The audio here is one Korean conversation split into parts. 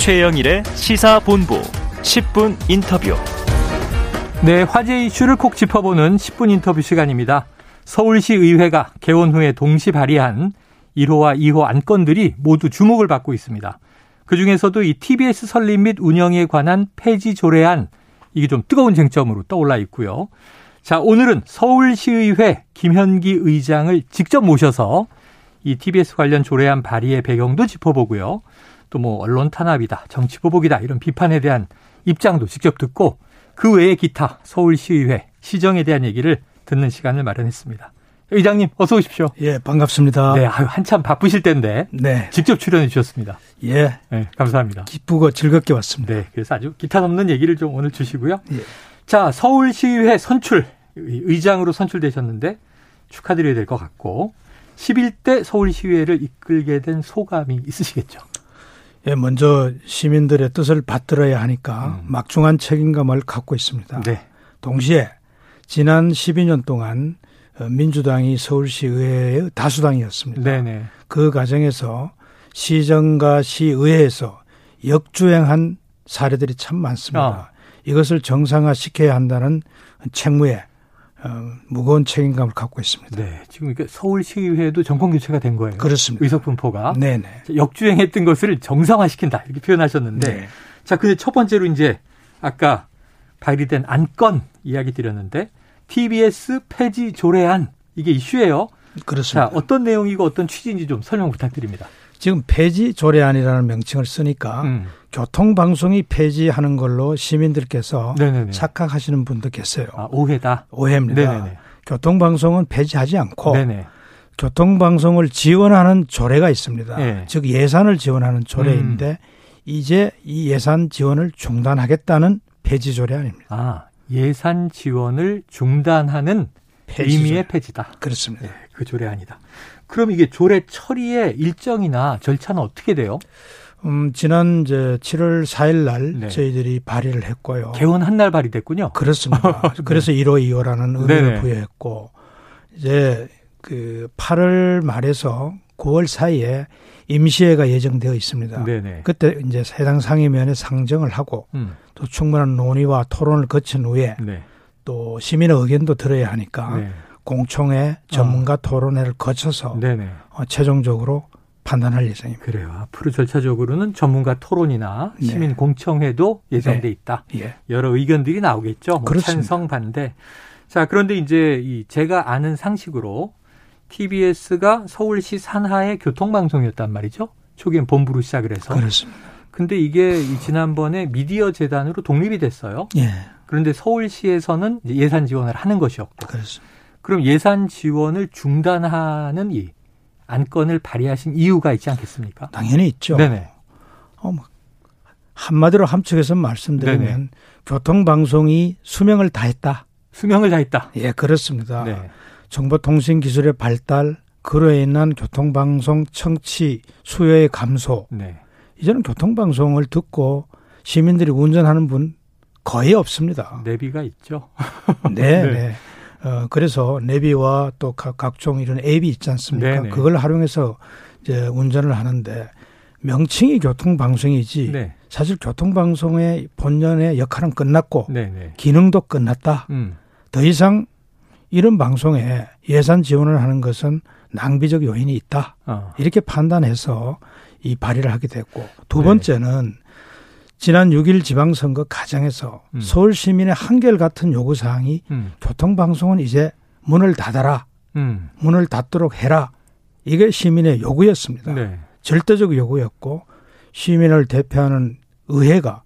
최영일의 시사본부 10분 인터뷰. 네, 화제 이슈를 콕 짚어보는 10분 인터뷰 시간입니다. 서울시 의회가 개원 후에 동시 발의한 1호와 2호 안건들이 모두 주목을 받고 있습니다. 그 중에서도 이 TBS 설립 및 운영에 관한 폐지 조례안 이게 좀 뜨거운 쟁점으로 떠올라 있고요. 자, 오늘은 서울시의회 김현기 의장을 직접 모셔서 이 TBS 관련 조례안 발의의 배경도 짚어보고요. 또 뭐 언론 탄압이다, 정치 보복이다 이런 비판에 대한 입장도 직접 듣고 그 외에 기타 서울시의회 시정에 대한 얘기를 듣는 시간을 마련했습니다. 의장님 어서 오십시오. 예, 반갑습니다. 네, 아유, 한참 바쁘실 텐데 네. 직접 출연해 주셨습니다. 예. 네, 감사합니다. 기쁘고 즐겁게 왔습니다. 네, 그래서 아주 기타 넘는 얘기를 좀 오늘 주시고요. 예. 자, 서울시의회 선출 의장으로 선출되셨는데 축하드려야 될 것 같고 11대 서울시의회를 이끌게 된 소감이 있으시겠죠. 예, 먼저 시민들의 뜻을 받들어야 하니까 음. 막중한 책임감을 갖고 있습니다. 네. 동시에 지난 12년 동안 어, 민주당이 서울시 의회의 다수당이었습니다. 네네. 그 과정에서 시정과 시의회에서 역주행한 사례들이 참 많습니다. 아. 이것을 정상화시켜야 한다는 책무에 어, 무거운 책임감을 갖고 있습니다. 네. 지금 이게 서울시의회도 정권 교체가 된 거예요. 그렇습니다. 의석 분포가 네네. 역주행했던 것을 정상화시킨다 이렇게 표현하셨는데 네. 자, 근데 첫 번째로 이제 아까 발의된 안건 이야기 드렸는데 TBS 폐지 조례안 이게 이슈예요. 그렇습니다. 자, 어떤 내용이고 어떤 취지인지 좀 설명 부탁드립니다. 지금 폐지 조례안이라는 명칭을 쓰니까 음. 교통방송이 폐지하는 걸로 시민들께서 네네네. 착각하시는 분도 계세요. 아, 오해다. 오해입니다. 네네네. 교통방송은 폐지하지 않고 네네. 교통방송을 지원하는 조례가 있습니다. 네. 즉 예산을 지원하는 조례인데 음. 이제 이 예산 지원을 중단하겠다는 폐지 조례안입니다. 아, 예산 지원을 중단하는 폐지 의미의. 폐지다. 그렇습니다. 네, 그 조례안이다. 그럼 이게 조례 처리의 일정이나 절차는 어떻게 돼요? 음, 지난 이제 7월 4일 날 네. 저희들이 발의를 했고요. 개원 한 날 발의됐군요. 그렇습니다. 그래서 1호, 2호라는 의미를. 부여했고 이제 그 8월 말에서 9월 사이에 임시회가 예정되어 있습니다. 네네. 그때 이제 해당 상임위원회 상정을 하고 음, 또 충분한 논의와 토론을 거친 후에 네. 또 시민의 의견도 들어야 하니까 네. 공청회 전문가 토론회를 거쳐서. 어, 최종적으로 판단할 예정입니다. 그래요. 앞으로 절차적으로는 전문가 토론이나 네. 시민 공청회도 예정돼 네. 있다. 예. 여러 의견들이 나오겠죠. 뭐. 찬성 반대. 자, 그런데 이제 이 제가 아는 상식으로 TBS가 서울시 산하의 교통방송이었단 말이죠. 초기엔 본부로 시작을 해서. 그렇습니다. 근데 이게 이 지난번에 미디어 재단으로 독립이 됐어요. 예. 그런데 서울시에서는 예산 지원을 하는 것이었고. 그렇습니다. 그럼 예산 지원을 중단하는 이 안건을 발의하신 이유가 있지 않겠습니까? 당연히 있죠. 네네. 어, 뭐 한마디로 함축해서 말씀드리면 네네. 교통방송이 수명을 다했다. 수명을 다했다. 예, 그렇습니다. 네. 정보통신기술의 발달, 그로 인한 교통방송 청취 수요의 감소. 네. 이제는 교통방송을 듣고 시민들이 운전하는 분 거의 없습니다. 내비가 있죠. 네, 네. 네. 어, 그래서 내비와 또 각, 각종 이런 앱이 있지 않습니까? 네네. 그걸 활용해서 이제 운전을 하는데 명칭이 교통방송이지 네. 사실 교통방송의 본연의 역할은 끝났고 네네. 기능도 끝났다. 음. 더 이상 이런 방송에 예산 지원을 하는 것은 낭비적 요인이 있다. 어. 이렇게 판단해서 이 발의를 하게 됐고 두 네. 번째는 지난 6일 지방선거 과정에서 음. 서울 시민의 한결같은 요구 사항이 음. 교통방송은 이제 문을 닫아라. 음. 문을 닫도록 해라. 이게 시민의 요구였습니다. 네. 절대적 요구였고 시민을 대표하는 의회가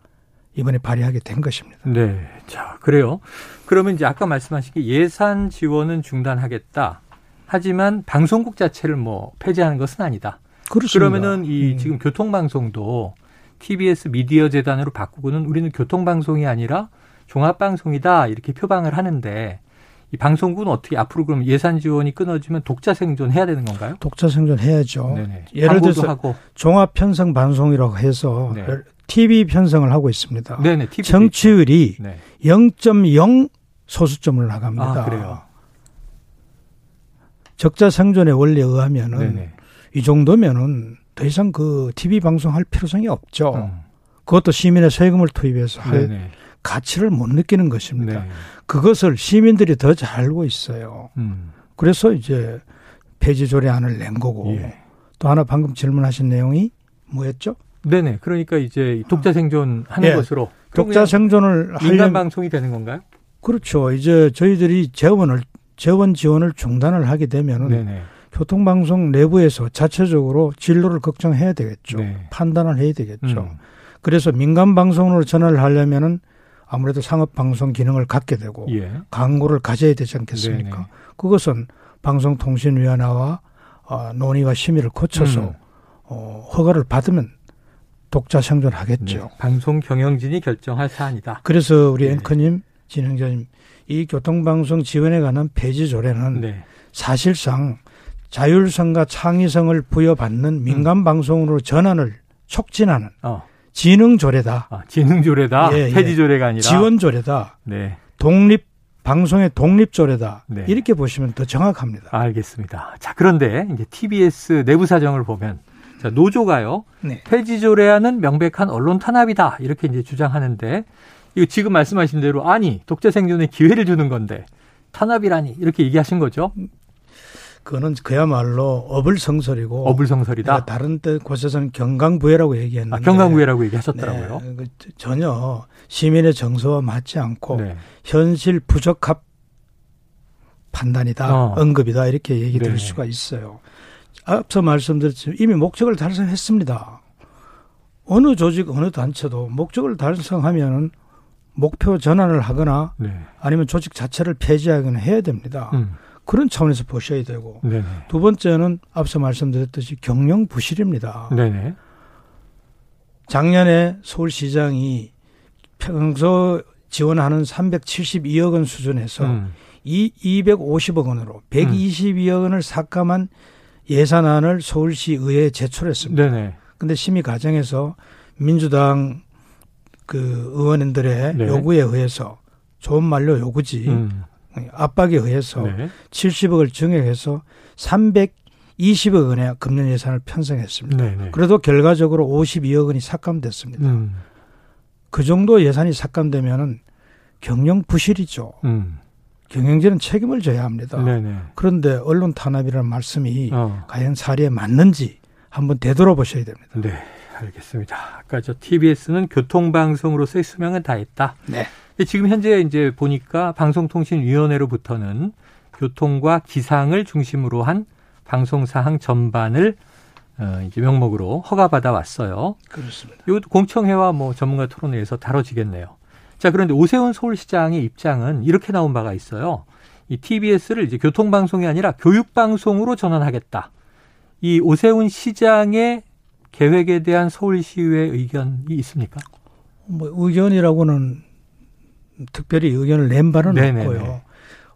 이번에 발의하게 된 것입니다. 네. 자, 그래요. 그러면 이제 아까 말씀하신 게 예산 지원은 중단하겠다. 하지만 방송국 자체를 뭐 폐지하는 것은 아니다. 그렇습니다. 그러면은 이 음. 지금 교통방송도 TBS 미디어 재단으로 바꾸고는 우리는 교통방송이 아니라 종합방송이다 이렇게 표방을 하는데 이 방송국은 어떻게 앞으로 그럼 예산 지원이 끊어지면 독자 생존해야 되는 건가요? 독자 생존해야죠. 네네. 예를 들어서 종합 편성 방송이라고 해서 네. TV 편성을 하고 있습니다. 네네 TV 청취율이 네. 0.0 소수점을 나갑니다. 아 그래요. 적자 생존의 원리에 의하면은 네네. 이 정도면은 더 이상 그 TV 방송할 필요성이 없죠. 음. 그것도 시민의 세금을 투입해서 할 네네. 가치를 못 느끼는 것입니다. 네. 그것을 시민들이 더 잘 알고 있어요. 음. 그래서 이제 폐지 조례안을 낸 거고 예. 또 하나 방금 질문하신 내용이 뭐였죠? 네네. 그러니까 이제 독자 생존 하는 예. 것으로 독자 생존을 민간 방송이 되는 건가요? 그렇죠. 이제 저희들이 재원을 재원 지원을 중단을 하게 되면은 네네. 교통방송 내부에서 자체적으로 진로를 걱정해야 되겠죠. 네. 판단을 해야 되겠죠. 음. 그래서 민간 방송으로 전환을 하려면은 아무래도 상업 방송 기능을 갖게 되고 예. 광고를 가져야 되지 않겠습니까? 네네. 그것은 방송통신위원회와 어, 논의와 심의를 거쳐서 음. 어, 허가를 받으면 독자 생존하겠죠. 네. 방송 경영진이 결정할 사안이다. 그래서 우리 네. 앵커님, 진행자님, 이 교통방송 지원에 관한 폐지 조례는 네. 사실상 자율성과 창의성을 부여받는 민간 방송으로 전환을 촉진하는 어. 지능 조례다. 아, 지능 조례다. 예, 예. 폐지 조례가 아니라 지원 조례다. 네. 독립 방송의 독립 조례다. 네. 이렇게 보시면 더 정확합니다. 알겠습니다. 자, 그런데 이제 TBS 내부 사정을 보면 자, 노조가요. 네. 폐지 조례안은 명백한 언론 탄압이다. 이렇게 이제 주장하는데 이거 지금 말씀하신 대로 아니, 독자 생존에 기회를 주는 건데 탄압이라니 이렇게 얘기하신 거죠? 그거는 그야말로 어불성설이고 어불성설이다. 내가 다른 때 곳에서는 경강부회라고 얘기했는데 아, 경강부회라고 얘기하셨더라고요. 네, 그 전혀 시민의 정서와 맞지 않고 네. 현실 부적합 판단이다, 어. 언급이다 이렇게 얘기 네. 드릴 수가 있어요. 앞서 말씀드렸지만 이미 목적을 달성했습니다. 어느 조직, 어느 단체도 목적을 달성하면은 목표 전환을 하거나 네. 아니면 조직 자체를 폐지하거나 해야 됩니다. 음. 그런 차원에서 보셔야 되고 네네. 두 번째는 앞서 말씀드렸듯이 경영 부실입니다. 네네. 작년에 서울시장이 평소 지원하는 372억 원 수준에서 음. 이 250억 원으로 122억 원을 삭감한 예산안을 서울시 의회에 제출했습니다. 네네. 근데 심의 과정에서 민주당 그 의원님들의 네. 요구에 의해서 좋은 말로 요구지 음. 압박에 의해서 네. 70억을 증액해서 320억 원의 금년 예산을 편성했습니다. 네네. 그래도 결과적으로 52억 원이 삭감됐습니다. 음. 그 정도 예산이 삭감되면은 경영 부실이죠. 음. 경영진은 책임을 져야 합니다. 네네. 그런데 언론 탄압이라는 말씀이 어. 과연 사리에 맞는지 한번 되돌아보셔야 됩니다. 네. 알겠습니다. 아까 저 TBS는 교통방송으로서의 수명은 다했다. 네. 근데 지금 현재 이제 보니까 방송통신위원회로부터는 교통과 기상을 중심으로 한 방송 사항 전반을 어, 이제 명목으로 허가받아 왔어요. 그렇습니다. 이것도 공청회와 뭐 전문가 토론회에서 다뤄지겠네요. 자, 그런데 오세훈 서울시장의 입장은 이렇게 나온 바가 있어요. 이 TBS를 이제 교통방송이 아니라 교육방송으로 전환하겠다. 이 오세훈 시장의 계획에 대한 서울시의회 의견이 있습니까? 뭐 의견이라고는 특별히 의견을 낸 바는 네네네. 없고요.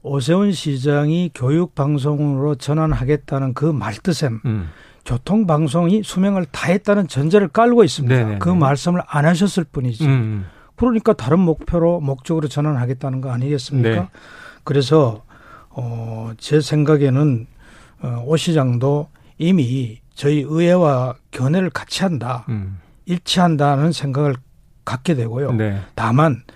오세훈 시장이 교육 방송으로 전환하겠다는 그 말뜻에 음. 교통 방송이 수명을 다했다는 전제를 깔고 있습니다. 네네네. 그 말씀을 안 하셨을 뿐이지. 음. 그러니까 다른 목표로 목적으로 전환하겠다는 거 아니겠습니까? 네. 그래서 어, 제 생각에는 어, 오 시장도 이미 저희 의회와 견해를 같이 한다, 음. 일치한다는 생각을 갖게 되고요. 네. 다만 목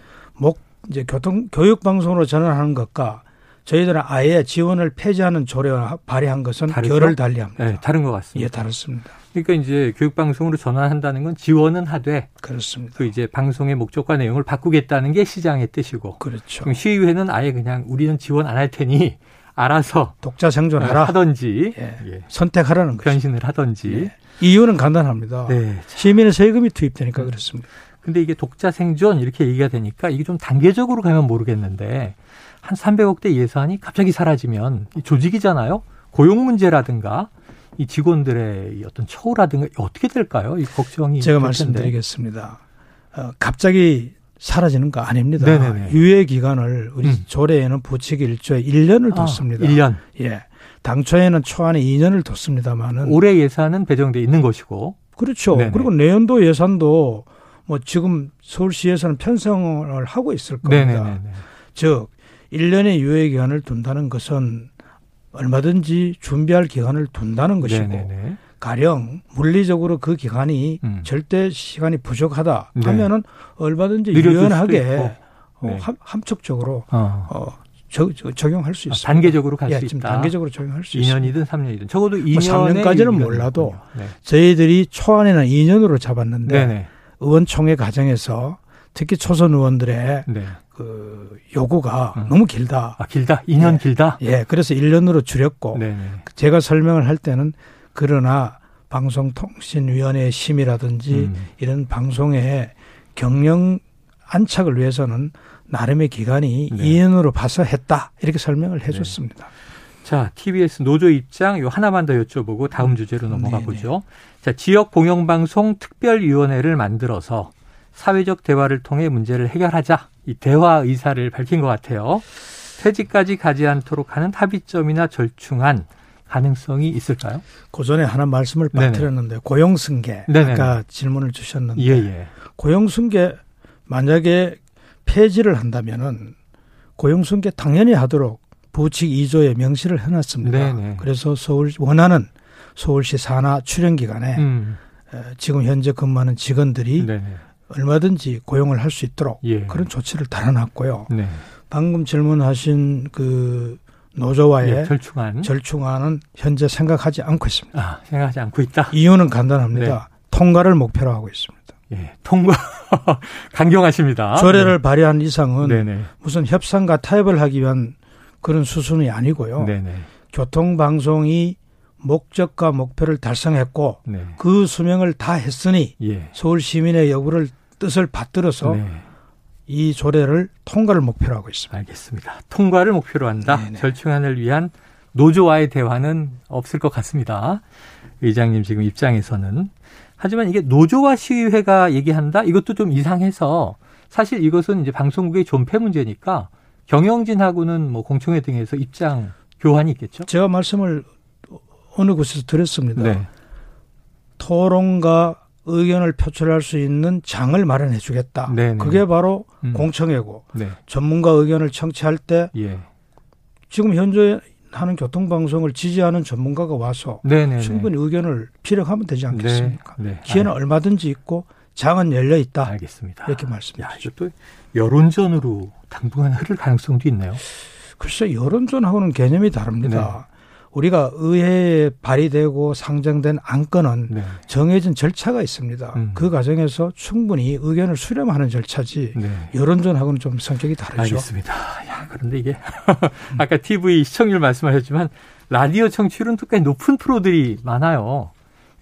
이제 교통 교육 방송으로 전환하는 것과 저희들은 아예 지원을 폐지하는 조례를 발의한 것은 다르죠? 결을 달리합니다. 네, 다른 것 예, 같습니다. 다릅니다. 그러니까 이제 교육 방송으로 전환한다는 건 지원은 하되 그렇습니다. 그 이제 방송의 목적과 내용을 바꾸겠다는 게 시장의 뜻이고 그렇죠. 그럼 시의회는 아예 그냥 우리는 지원 안 할 테니 알아서 독자 생존하라. 하든지 예. 예, 선택하라는 거죠. 변신을 하든지. 이유는 간단합니다. 네. 시민의 세금이 투입되니까 그렇습니다. 근데 이게 독자 생존 이렇게 얘기가 되니까 이게 좀 단계적으로 가면 모르겠는데 한 300억대 예산이 갑자기 사라지면 이 조직이잖아요. 고용 문제라든가 이 직원들의 이 어떤 처우라든가 어떻게 될까요? 이 걱정이 제가. 말씀드리겠습니다. 어, 갑자기 사라지는 거 아닙니다. 네네네. 유예 기간을 우리 음. 조례에는 부칙 일조에 1년을 아, 뒀습니다. 1년. 예. 당초에는 초안에 2년을 뒀습니다만은 올해 예산은 배정돼 있는 것이고. 그렇죠. 네네. 그리고 내년도 예산도 뭐 지금 서울시에서는 편성을 하고 있을 겁니다. 네네네. 즉 1년의 유예 기간을 둔다는 것은 얼마든지 준비할 기간을 둔다는 것이고 네네네. 가령 물리적으로 그 기간이 음. 절대 시간이 부족하다 네. 하면은 얼마든지 유연하게. 어, 네. 함, 함축적으로 어. 어, 저, 저- 적용할 수 아, 있습니다. 단계적으로 갈수 예, 있다. 지금 단계적으로 적용할 수 있습니다. 2년이든 3년이든 적어도 2년 뭐 3년까지는 몰라도 네. 저희들이 초안에는 2년으로 잡았는데 네네. 의원총회 과정에서 특히 초선 의원들의 네. 그 요구가 음. 너무 길다. 아 길다. 2년 예. 길다. 예, 그래서 1년으로 줄였고 네네. 제가 설명을 할 때는 그러나 방송통신위원회의 심의라든지 음. 이런 방송의 경영 안착을 위해서는 나름의 기간이 네. 2년으로 봐서 했다 이렇게 설명을 해 줬습니다. 자, TBS 노조 입장 요 하나만 더 여쭤보고 다음 주제로 넘어가 네네. 보죠. 자, 지역 공영방송 특별위원회를 만들어서 사회적 대화를 통해 문제를 해결하자 이 대화 의사를 밝힌 것 같아요. 퇴직까지 가지 않도록 하는 합의점이나 절충안 가능성이 있을까요? 그 전에 하나 말씀을. 빠뜨렸는데 고용승계 네네. 아까 질문을 주셨는데 예, 예. 고용승계 만약에 폐지를 한다면은 고용승계 당연히 하도록 부칙 2조에 명시를 해놨습니다. 네네. 그래서 서울 원하는 서울시 산하 출연 기간에 음. 에, 지금 현재 근무하는 직원들이 네네. 얼마든지 고용을 할 수 있도록 예. 그런 조치를 달아놨고요. 네. 방금 질문하신 그 노조와의 예, 절충안. 절충안은 현재 생각하지 않고 있습니다. 아, 생각하지 않고 있다. 이유는 간단합니다. 네. 통과를 목표로 하고 있습니다. 예. 통과. 강경하십니다. 조례를 발의한 이상은 아, 네. 네네. 무슨 협상과 타협을 하기 위한 그런 수순이 아니고요. 네네. 교통방송이 목적과 목표를 달성했고 네. 그 수명을 다 했으니 예. 서울 시민의 여부를 뜻을 받들어서 네. 이 조례를 통과를 목표로 하고 있습니다. 알겠습니다. 통과를 목표로 한다. 네네. 절충안을 위한 노조와의 대화는 없을 것 같습니다. 의장님 지금 입장에서는. 하지만 이게 노조와 시의회가 얘기한다? 이것도 좀 이상해서 사실 이것은 이제 방송국의 존폐 문제니까 경영진하고는 뭐 공청회 등에서 입장 교환이 있겠죠? 제가 말씀을 어느 곳에서 드렸습니다. 네. 토론과 의견을 표출할 수 있는 장을 마련해 주겠다. 네네. 그게 바로 음. 공청회고 네. 전문가 의견을 청취할 때 예. 지금 현재 하는 교통방송을 지지하는 전문가가 와서 네네. 충분히 의견을 피력하면 되지 않겠습니까? 네. 네. 기회는 얼마든지 있고 장은 열려 있다. 알겠습니다. 이렇게 야, 말씀드리죠. 이것도 여론전으로 당분간 흐를 가능성도 있네요. 글쎄 여론전하고는 개념이 다릅니다. 네. 우리가 의회에 발의되고 상정된 안건은 네. 정해진 절차가 있습니다. 음. 그 과정에서 충분히 의견을 수렴하는 절차지 네. 여론전하고는 좀 성격이 다르죠. 알겠습니다. 야, 그런데 이게 아까 TV 시청률 말씀하셨지만 라디오 청취율은 끝까지 높은 프로들이 많아요.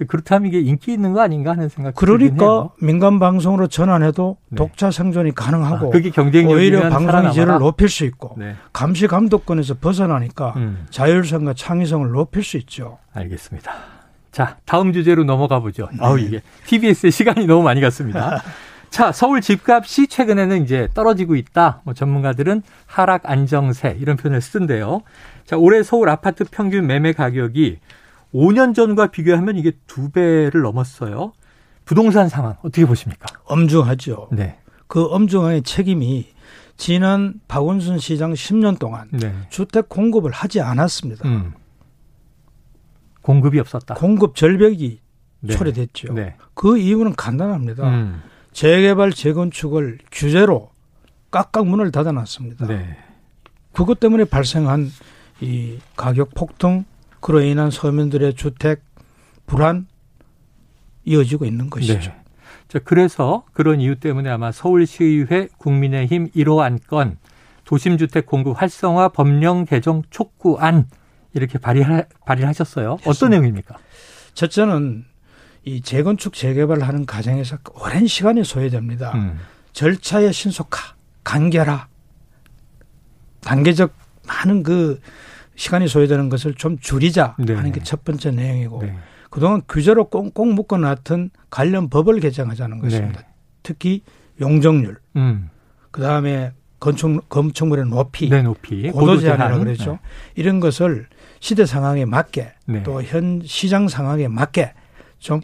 그렇다면 이게 인기 있는 거 아닌가 하는 생각이 그러니까. 민간 방송으로 전환해도 네. 독자 생존이 가능하고 아, 그게 경쟁력이면 오히려 방송의 질을. 높일 수 있고 네. 감시 감독권에서 벗어나니까 음, 자율성과 창의성을 높일 수 있죠. 알겠습니다. 자, 다음 주제로 넘어가 보죠. 네. 아우 이게 TBS의 시간이 너무 많이 갔습니다. 자, 서울 집값이 최근에는 이제 떨어지고 있다. 뭐 전문가들은 하락 안정세 이런 표현을 쓰던데요. 자, 올해 서울 아파트 평균 매매 가격이 5년 전과 비교하면 이게 두 배를 넘었어요. 부동산 상황 어떻게 보십니까? 엄중하죠. 네. 그 엄중함의 책임이 지난 박원순 시장 10년 동안 네. 주택 공급을 하지 않았습니다. 음. 공급이 없었다. 공급 절벽이 네. 초래됐죠. 네. 그 이유는 간단합니다. 음. 재개발 재건축을 규제로 깍깍 문을 닫아놨습니다. 네. 그것 때문에 발생한 이 가격 폭등, 그로 인한 서민들의 주택 불안 이어지고 있는 것이죠. 네. 자, 그래서 그런 이유 때문에 아마 서울시의회 국민의힘 1호 안건 도심주택 공급 활성화 법령 개정 촉구안 이렇게 발의하, 발의하셨어요. 어떤 했습니다. 내용입니까? 첫째는 이 재건축 재개발을 하는 과정에서 오랜 시간이 소요됩니다. 음. 절차의 신속화, 간결화, 단계적 많은 그 시간이 소요되는 것을 좀 줄이자 네. 하는 게 첫 번째 내용이고 네. 그동안 규제로 꽁꽁 묶어놨던 관련 법을 개정하자는 것입니다. 특히 용적률, 음. 그 다음에 건축 건축물의 높이, 네, 높이. 고도 제한이라고 제한. 그랬죠. 이런 것을 시대 상황에 맞게 네. 또현 시장 상황에 맞게 좀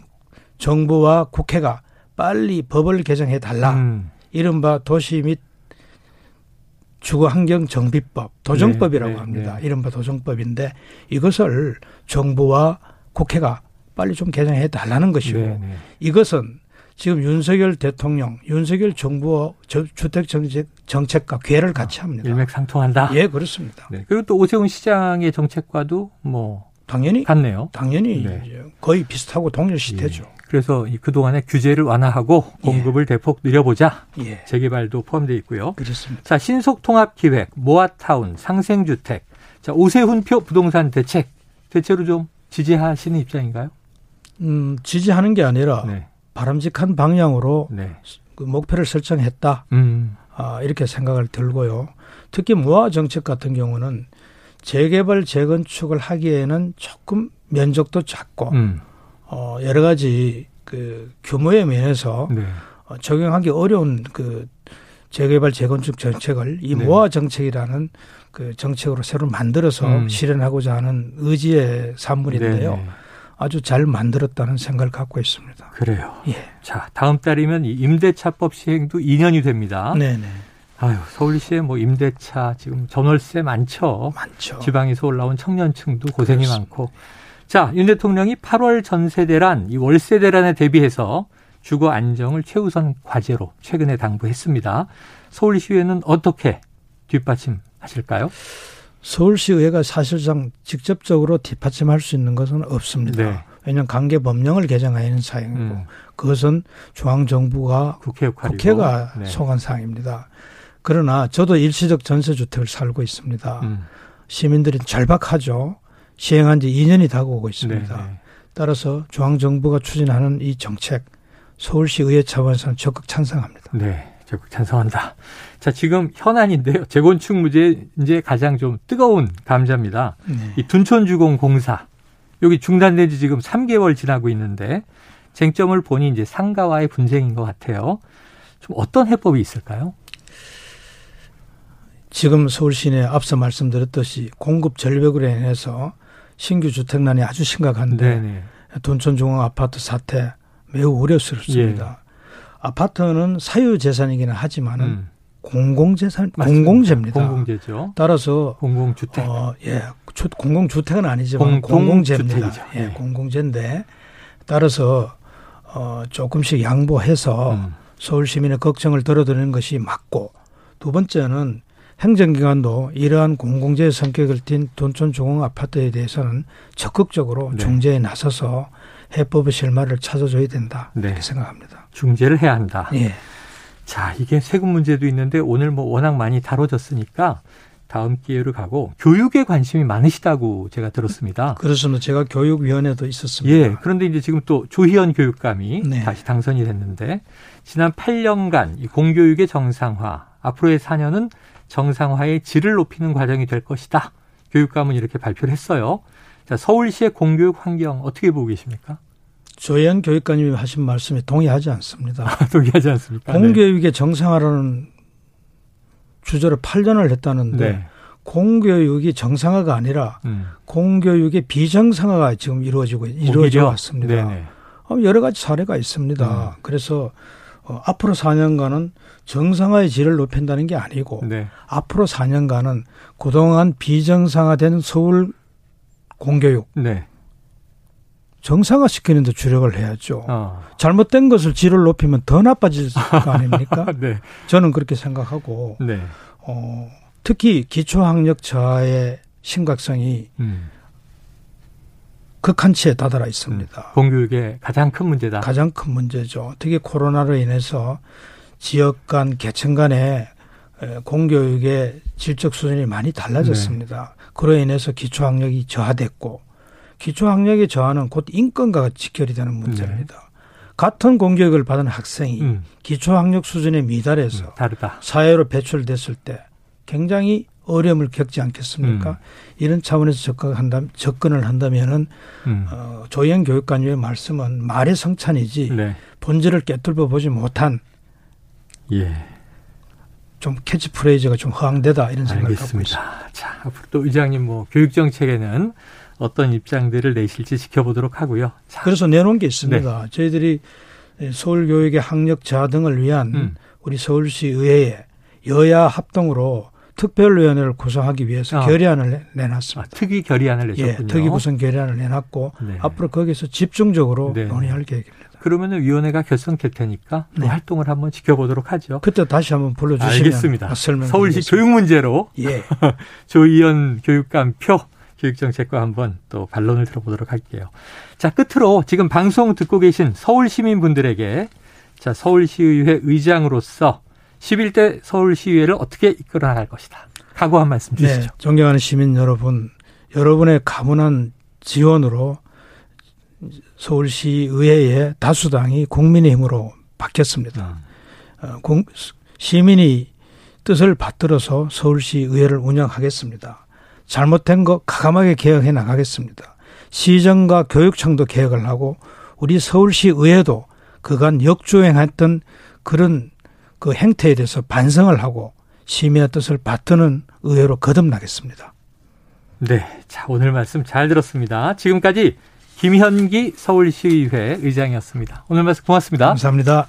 정부와 국회가 빨리 법을 개정해 달라. 음. 이른바 도시 및 주거환경 정비법, 도정법이라고 네, 네, 합니다. 네. 이른바 도정법인데 이것을 정부와 국회가 빨리 좀 개정해 달라는 것이고 네, 네. 이것은 지금 윤석열 대통령, 윤석열 정부와 주택 정책, 정책과 괴를 같이 합니다. 일맥상통한다. 예, 그렇습니다. 네. 그리고 또 오세훈 시장의 정책과도 뭐 당연히 같네요. 당연히 네. 거의 비슷하고 동일시되죠. 예. 그래서 이 그동안의 규제를 완화하고 공급을 대폭 늘려보자. 예. 재개발도 포함되어 있고요. 그렇습니다. 자, 신속통합기획, 모아타운, 상생주택. 자, 오세훈표 부동산 대책. 대체로 좀 지지하시는 입장인가요? 음, 지지하는 게 아니라 네. 바람직한 방향으로 네. 그 목표를 설정했다. 음. 아, 이렇게 생각을 들고요. 특히 무화 정책 같은 경우는 재개발 재건축을 하기에는 조금 면적도 작고 음. 어, 여러 가지 그 규모의 면에서 네. 어, 적용하기 어려운 그 재개발 재건축 정책을 이 네. 모아 정책이라는 그 정책으로 새로 만들어서 음. 실현하고자 하는 의지의 산물인데요. 네, 네. 아주 잘 만들었다는 생각을 갖고 있습니다. 그래요. 예. 자, 다음 달이면 이 임대차법 시행도 2년이 됩니다. 네네. 아유, 서울시에 뭐 임대차 지금 전월세 많죠. 많죠. 지방에서 올라온 청년층도 고생이 그렇습니다. 많고. 자, 윤 대통령이 8월 전세 대란, 이 월세 대란에 대비해서 주거 안정을 최우선 과제로 최근에 당부했습니다. 서울시의회는 어떻게 뒷받침하실까요? 서울시의회가 사실상 직접적으로 뒷받침할 수 있는 것은 없습니다. 네. 왜냐하면 관계 법령을 개정하는 사항이고 음, 그것은 중앙정부가 국회. 국회가 네. 속한 사항입니다. 그러나 저도 일시적 전세주택을 살고 있습니다. 음, 시민들이 절박하죠. 시행한 지 2년이 다가오고 있습니다. 네, 네. 따라서 중앙정부가 추진하는 이 정책 서울시 의회 차원에서는 적극 찬성합니다. 네, 적극 찬성한다. 자, 지금 현안인데요. 재건축 문제 이제 가장 좀 뜨거운 감자입니다. 네. 이 둔촌주공 공사 여기 중단된 지 지금 3개월 지나고 있는데 쟁점을 보니 이제 상가와의 분쟁인 것 같아요. 좀 어떤 해법이 있을까요? 지금 서울 시내 앞서 말씀드렸듯이 공급 절벽으로 인해서 신규 주택난이 아주 심각한데 네네. 돈촌중앙 아파트 사태 매우 우려스럽습니다. 아파트는 사유 재산이기는 하지만은 예. 음, 공공재산, 맞습니다. 공공재입니다. 공공재죠. 따라서 공공주택. 어, 예, 주- 공공주택은 아니지만 공동 공공재입니다. 주택이죠. 예, 예. 공공재인데 따라서 어, 조금씩 양보해서 음, 서울 시민의 걱정을 들어드리는 것이 맞고 두 번째는 행정기관도 이러한 공공재 성격을 띤 돈촌 중앙 아파트에 대해서는 적극적으로 네. 중재에 나서서 해법의 실마리를 찾아줘야 된다 네. 이렇게 생각합니다. 중재를 해야 한다. 예. 자, 이게 세금 문제도 있는데 오늘 뭐 워낙 많이 다뤄졌으니까 다음 기회로 가고 교육에 관심이 많으시다고 제가 들었습니다. 그래서 제가 교육위원회도 있었습니다. 예. 그런데 이제 지금 또 조희연 교육감이 네. 다시 당선이 됐는데 지난 8년간 이 공교육의 정상화, 앞으로의 4년은 정상화의 질을 높이는 과정이 될 것이다. 교육감은 이렇게 발표를 했어요. 자, 서울시의 공교육 환경 어떻게 보고 계십니까? 조현 교육관님이 하신 말씀에 동의하지 않습니다. 동의하지 않습니까? 공교육의 정상화라는 주제로 8년을 했다는데 네. 공교육이 정상화가 아니라 음. 공교육의 비정상화가 지금 이루어지고 이루어져 오히려? 왔습니다. 네네. 어, 여러 가지 사례가 있습니다. 음. 그래서 어, 앞으로 4년간은 정상화의 질을 높인다는 게 아니고 네. 앞으로 4년간은 그동안 비정상화된 서울 공교육 네. 정상화시키는 데 주력을 해야죠. 어. 잘못된 것을 질을 높이면 더 나빠질 거 아닙니까? 네. 저는 그렇게 생각하고 네. 어, 특히 기초학력 저하의 심각성이 음. 극한치에 다다라 있습니다. 공교육의 가장 큰 문제다. 가장 큰 문제죠. 특히 코로나로 인해서 지역 간, 계층 간의 에, 공교육의 질적 수준이 많이 달라졌습니다. 네. 그로 인해서 기초학력이 저하됐고, 기초학력의 저하는 곧 인권과 직결이 되는 문제입니다. 같은 공교육을 받은 학생이 네. 음. 기초학력 수준에 미달해서 음. 사회로 배출됐을 때 굉장히 어려움을 겪지 않겠습니까? 음. 이런 차원에서 접근한다, 접근을 한다면은 음. 어, 조영 교육관님의 말씀은 말의 성찬이지 네. 본질을 깨뚫어 보지 못한 예. 좀 캐치프레이즈가 좀 허황되다 이런 생각을 있습니다. 알겠습니다. 자, 앞으로 또 의장님 뭐 교육 정책에는 어떤 입장들을 내실지 지켜보도록 하고요. 자, 그래서 내놓은 게 있습니다. 저희들이 서울 교육의 학력 저하 등을 위한 음. 우리 서울시 의회에 여야 합동으로 특별위원회를 구성하기 위해서 아. 결의안을 내- 아, 내놨습니다. 특위 결의안을 예, 내셨군요. 특위 구성 결의안을 내놨고 네. 앞으로 거기서 집중적으로 네. 논의할 계획입니다. 그러면 위원회가 결성될 테니까 또 네. 활동을 한번 지켜보도록 하죠. 그때 다시 한번 불러주시면 알겠습니다. 설명. 서울시 교육 문제로 예. 조희연 교육감 표 교육정책과 한번 또 반론을 들어보도록 할게요. 자, 끝으로 지금 방송 듣고 계신 서울 시민분들에게 자, 서울시의회 의장으로서 11대 서울시의회를 어떻게 이끌어 나갈 것이다. 각오 한 말씀 네, 주시죠. 존경하는 시민 여러분, 여러분의 가문한 지원으로 서울시 의회의 다수당이 국민의힘으로 바뀌었습니다. 음. 어, 공- 시민이 뜻을 받들어서 서울시 의회를 운영하겠습니다. 잘못된 거 가감하게 개혁해 나가겠습니다. 시정과 교육청도 개혁을 하고 우리 서울시 의회도 그간 역주행했던 그런 그 행태에 대해서 반성을 하고 시민의 뜻을 받드는 의회로 거듭나겠습니다. 네. 자, 오늘 말씀 잘 들었습니다. 지금까지 김현기 서울시의회 의장이었습니다. 오늘 말씀 고맙습니다. 감사합니다.